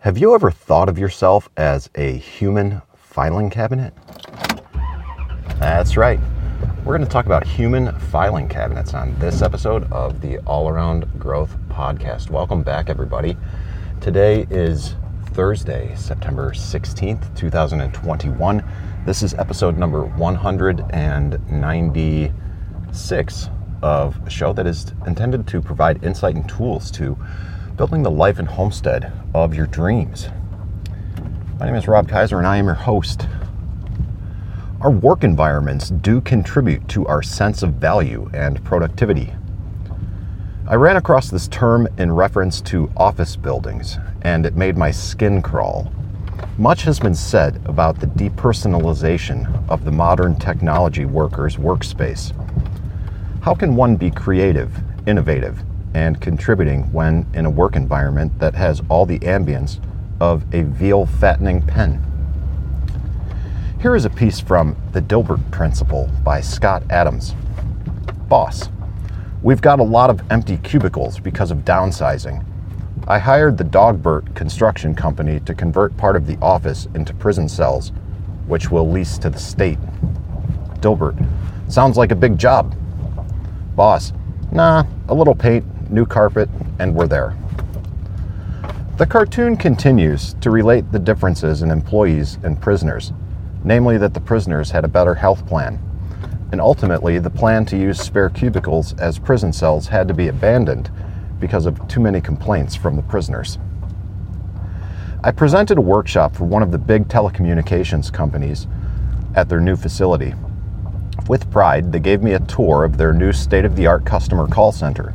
Have you ever thought of yourself as a human filing cabinet? That's right. We're going to talk about human filing cabinets on this episode of the All Around Growth Podcast. Welcome back, everybody. Today is Thursday, September 16th, 2021. This is episode number 196 of a show that is intended to provide insight and tools to building the life and homestead of your dreams. My name is Rob Kaiser and I am your host. Our work environments do contribute to our sense of value and productivity. I ran across this term in reference to office buildings, and it made my skin crawl. Much has been said about the depersonalization of the modern technology worker's workspace. How can one be creative, innovative, and contributing when in a work environment that has all the ambience of a veal fattening pen. Here is a piece from The Dilbert Principle by Scott Adams. Boss, we've got a lot of empty cubicles because of downsizing. I hired the Dogbert construction company to convert part of the office into prison cells, which we'll lease to the state. Dilbert, sounds like a big job. Boss, nah, a little paint, new carpet, and we're there. The cartoon continues to relate the differences in employees and prisoners, namely that the prisoners had a better health plan. And ultimately, the plan to use spare cubicles as prison cells had to be abandoned because of too many complaints from the prisoners. I presented a workshop for one of the big telecommunications companies at their new facility. With pride, they gave me a tour of their new state of the art customer call center.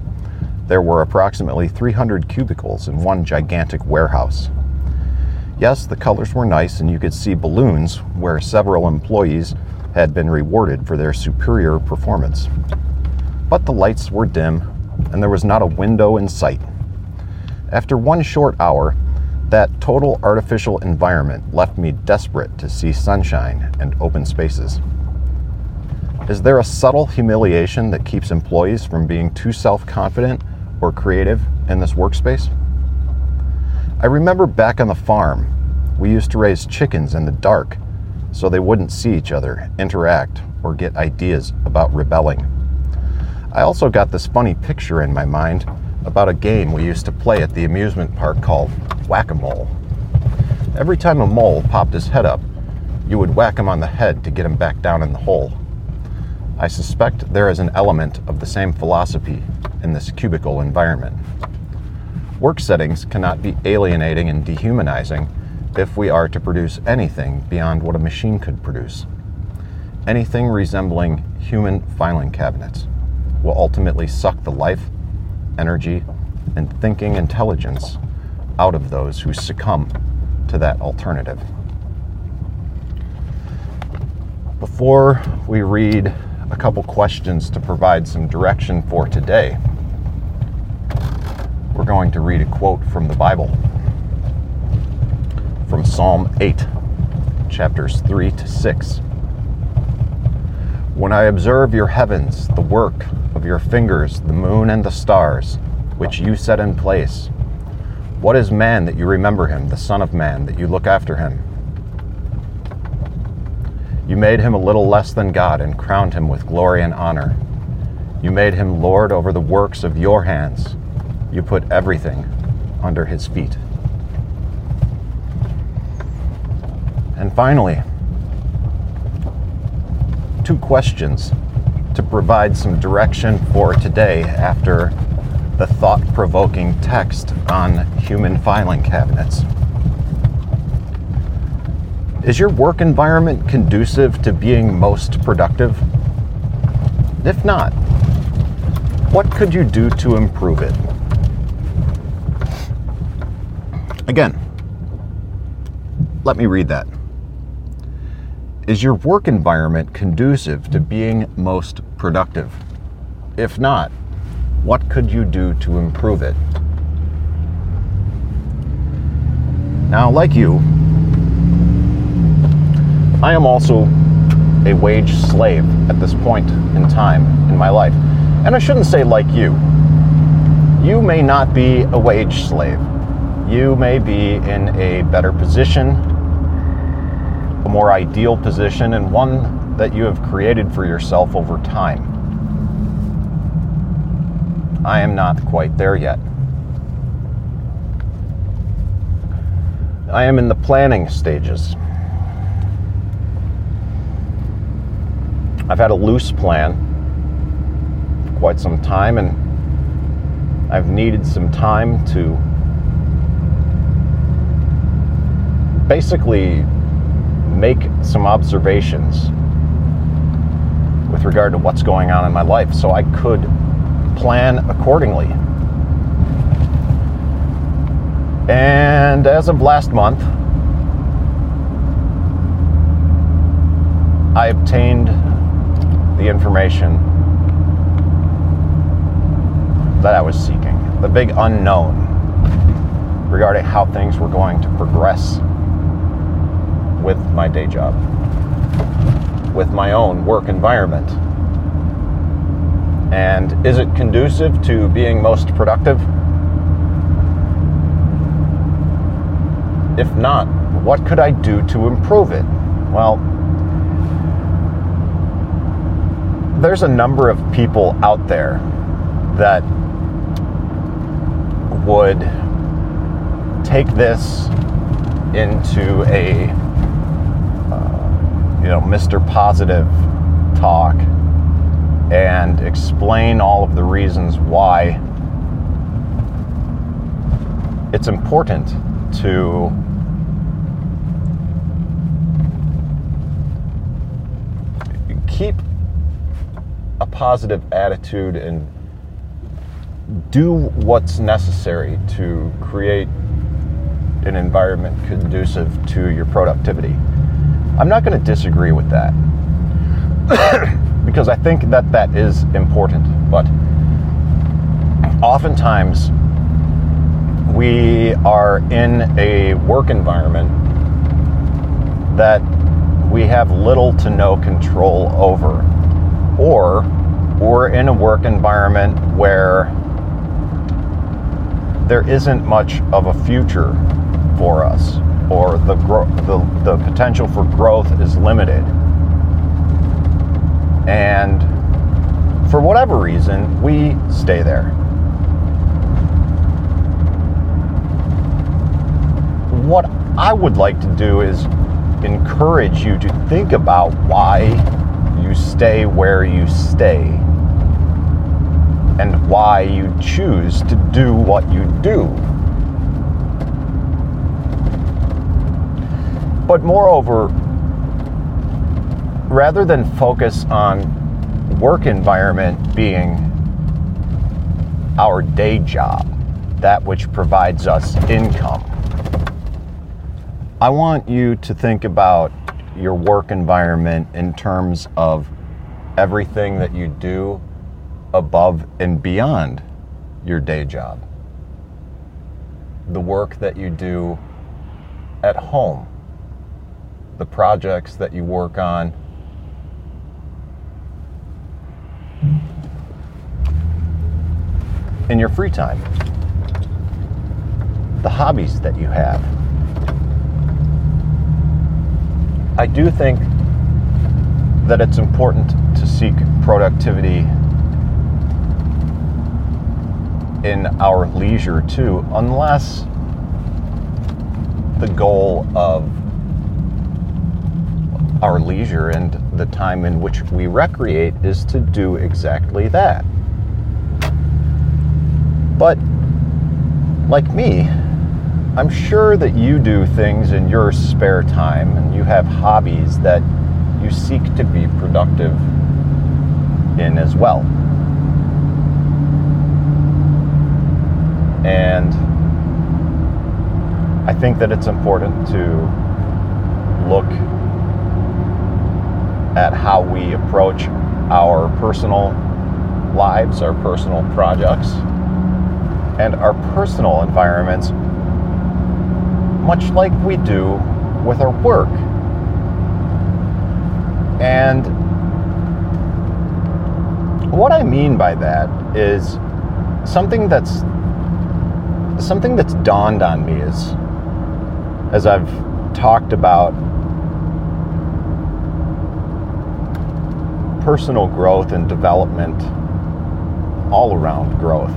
There were approximately 300 cubicles in one gigantic warehouse. Yes, the colors were nice, and you could see balloons where several employees had been rewarded for their superior performance. But the lights were dim, and there was not a window in sight. After one short hour, that total artificial environment left me desperate to see sunshine and open spaces. Is there a subtle humiliation that keeps employees from being too self confident or creative in this workspace? I remember back on the farm, we used to raise chickens in the dark so they wouldn't see each other, interact, or get ideas about rebelling. I also got this funny picture in my mind about a game we used to play at the amusement park called Whack a Mole. Every time a mole popped his head up, you would whack him on the head to get him back down in the hole. I suspect there is an element of the same philosophy in this cubicle environment. Work settings cannot be alienating and dehumanizing if we are to produce anything beyond what a machine could produce. Anything resembling human filing cabinets will ultimately suck the life, energy, and thinking intelligence out of those who succumb to that alternative. Before we read a couple questions to provide some direction for today, we're going to read a quote from the Bible from Psalm 8, chapters 3 to 6. When I observe your heavens, the work of your fingers, the moon and the stars, which you set in place, what is man that you remember him, the Son of Man that you look after him? You made him a little less than God and crowned him with glory and honor. You made him Lord over the works of your hands. You put everything under his feet. And finally, two questions to provide some direction for today after the thought provoking text on human filing cabinets. Is your work environment conducive to being most productive? If not, what could you do to improve it? Again, let me read that. Is your work environment conducive to being most productive? If not, what could you do to improve it? Now, like you, I am also a wage slave at this point in time in my life. And I shouldn't say like you. You may not be a wage slave. You may be in a better position, a more ideal position, and one that you have created for yourself over time. I am not quite there yet. I am in the planning stages. I've had a loose plan for quite some time, and I've needed some time to basically make some observations with regard to what's going on in my life so I could plan accordingly. And as of last month, I obtained the information that I was seeking, the big unknown regarding how things were going to progress with my day job, with my own work environment. And is it conducive to being most productive? If not, what could I do to improve it? Well, there's a number of people out there that would take this into a you know, Mr. Positive talk and explain all of the reasons why it's important to keep a positive attitude and do what's necessary to create an environment conducive to your productivity. I'm not going to disagree with that because I think that that is important. But oftentimes, we are in a work environment that we have little to no control over, or we're in a work environment where there isn't much of a future for us or the, gro- the, the potential for growth is limited. And for whatever reason, we stay there. What I would like to do is encourage you to think about why you stay where you stay and why you choose to do what you do. But moreover, rather than focus on work environment being our day job, that which provides us income, I want you to think about your work environment in terms of everything that you do above and beyond your day job. The work that you do at home the projects that you work on. In your free time, the hobbies that you have. I do think that it's important to seek productivity in our leisure too, unless the goal of our leisure and the time in which we recreate is to do exactly that. But, like me, I'm sure that you do things in your spare time and you have hobbies that you seek to be productive in as well. And I think that it's important to look at how we approach our personal lives, our personal projects, and our personal environments, much like we do with our work. And what I mean by that is something that's something that's dawned on me is as I've talked about personal growth and development, all around growth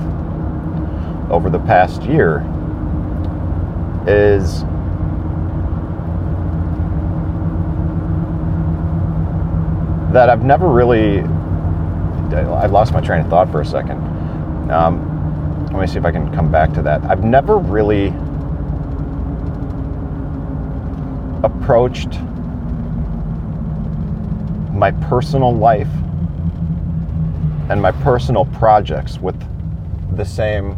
over the past year, is that I've never really. I lost my train of thought for a second. Um, let me see if I can come back to that. I've never really approached my personal life and my personal projects with the same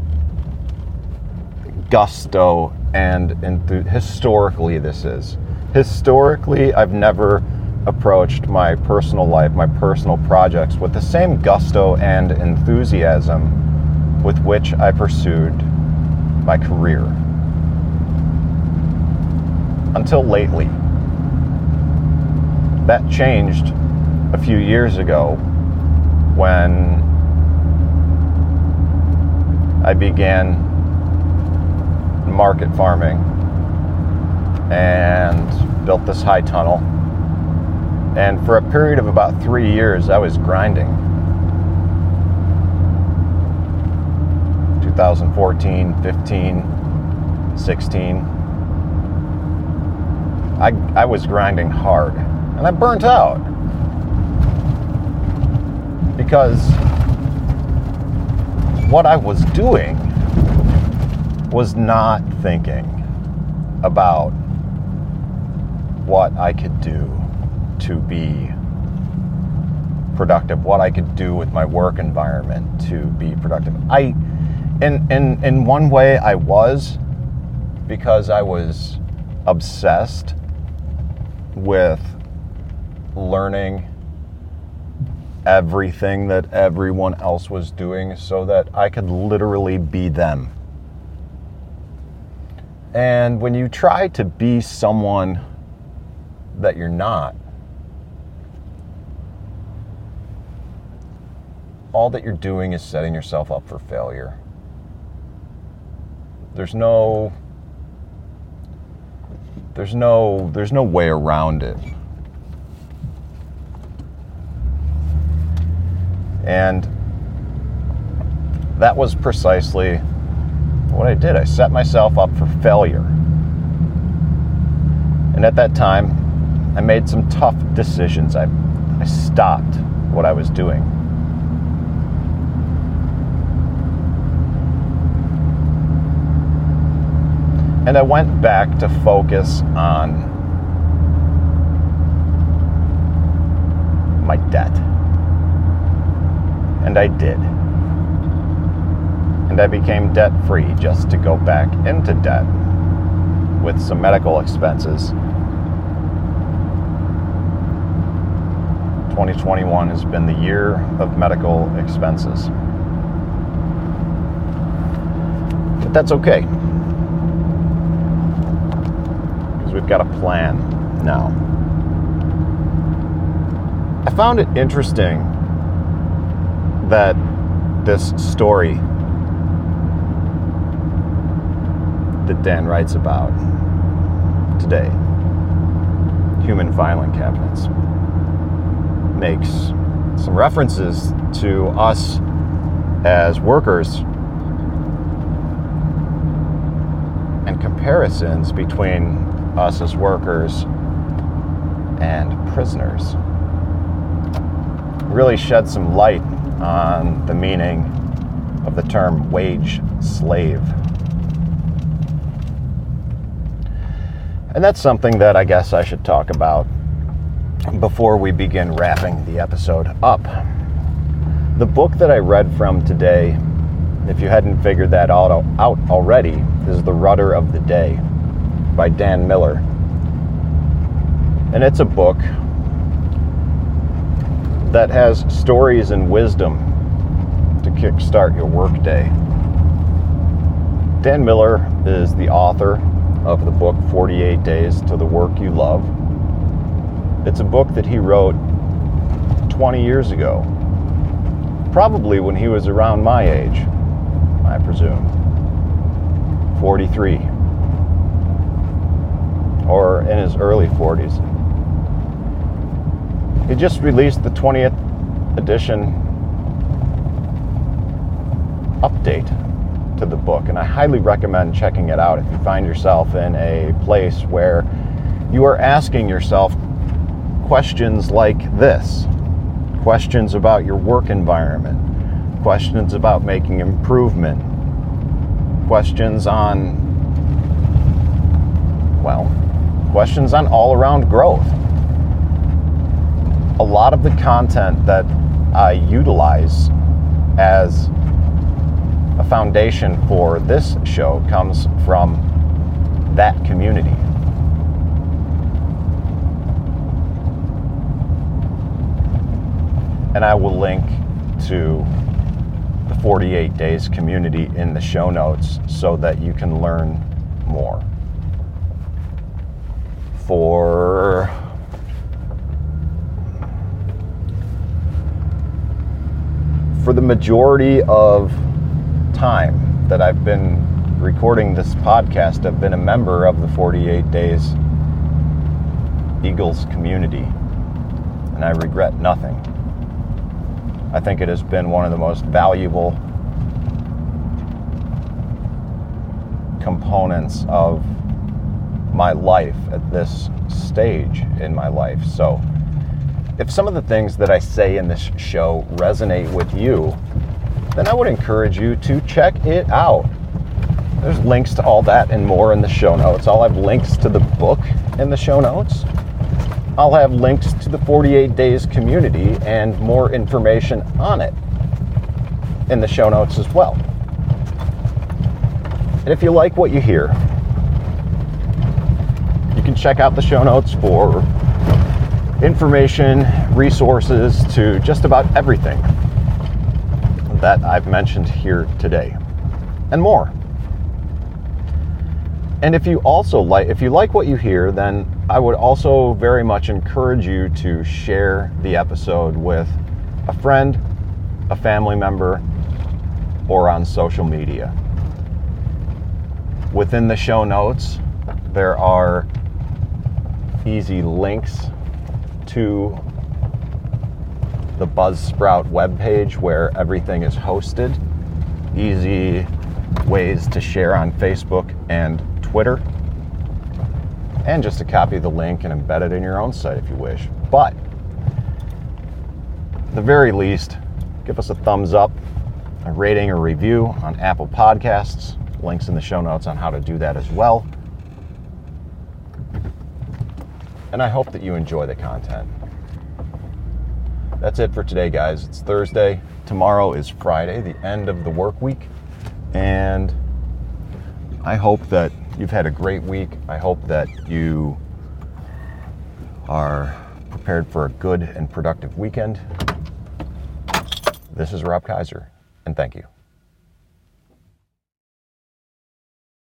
gusto and enth- historically this is historically i've never approached my personal life, my personal projects with the same gusto and enthusiasm with which I pursued my career. Until lately. That changed a few years ago when I began market farming and built this high tunnel and for a period of about three years, I was grinding. 2014, 15, 16. I, I was grinding hard and I burnt out because what I was doing was not thinking about what I could do to be productive, what I could do with my work environment to be productive. I, in, in, in one way, I was because I was obsessed with learning everything that everyone else was doing so that I could literally be them. And when you try to be someone that you're not, all that you're doing is setting yourself up for failure. There's no there's no there's no way around it. And that was precisely what I did. I set myself up for failure. And at that time, I made some tough decisions. I, I stopped what I was doing. And I went back to focus on my debt. And I did. And I became debt free just to go back into debt with some medical expenses. 2021 has been the year of medical expenses. But that's okay because we've got a plan now. I found it interesting that this story that Dan writes about today, human filing cabinets, makes some references to us as workers and comparisons between us as workers and prisoners. Really shed some light on the meaning of the term wage slave. And that's something that I guess I should talk about before we begin wrapping the episode up. The book that I read from today, if you hadn't figured that out, already, is The Rudder of the Day by Dan Miller. And it's a book that has stories and wisdom to kickstart your workday. Dan Miller is the author of the book 48 Days to the Work You Love. It's a book that he wrote 20 years ago, probably when he was around my age, I presume. 43 or in his early 40s. He just released the 20th edition update to the book, and I highly recommend checking it out if you find yourself in a place where you are asking yourself questions like this questions about your work environment, questions about making improvement, questions on, well, questions on all around growth. A lot of the content that I utilize as a foundation for this show comes from that community. And I will link to the 48 Days community in the show notes so that you can learn more. For for the majority of time that I've been recording this podcast, I've been a member of the 48 Days Eagles community, and I regret nothing. I think it has been one of the most valuable components of my life at this stage in my life. So, if some of the things that I say in this show resonate with you, then I would encourage you to check it out. There's links to all that and more in the show notes. I'll have links to the book in the show notes. I'll have links to the 48 Days community and more information on it in the show notes as well. And if you like what you hear, you can check out the show notes for information, resources to just about everything that I've mentioned here today and more. And if you also like if you like what you hear, then I would also very much encourage you to share the episode with a friend, a family member, or on social media. Within the show notes, there are easy links to the Buzzsprout webpage where everything is hosted, easy ways to share on Facebook and Twitter, and just to copy the link and embed it in your own site if you wish. But at the very least, give us a thumbs up, a rating or review on Apple Podcasts. Links in the show notes on how to do that as well. And I hope that you enjoy the content that's it for today, guys. It's Thursday. Tomorrow is Friday, the end of the work week. And I hope that you've had a great week. I hope that you are prepared for a good and productive weekend. This is Rob Kaiser, and thank you.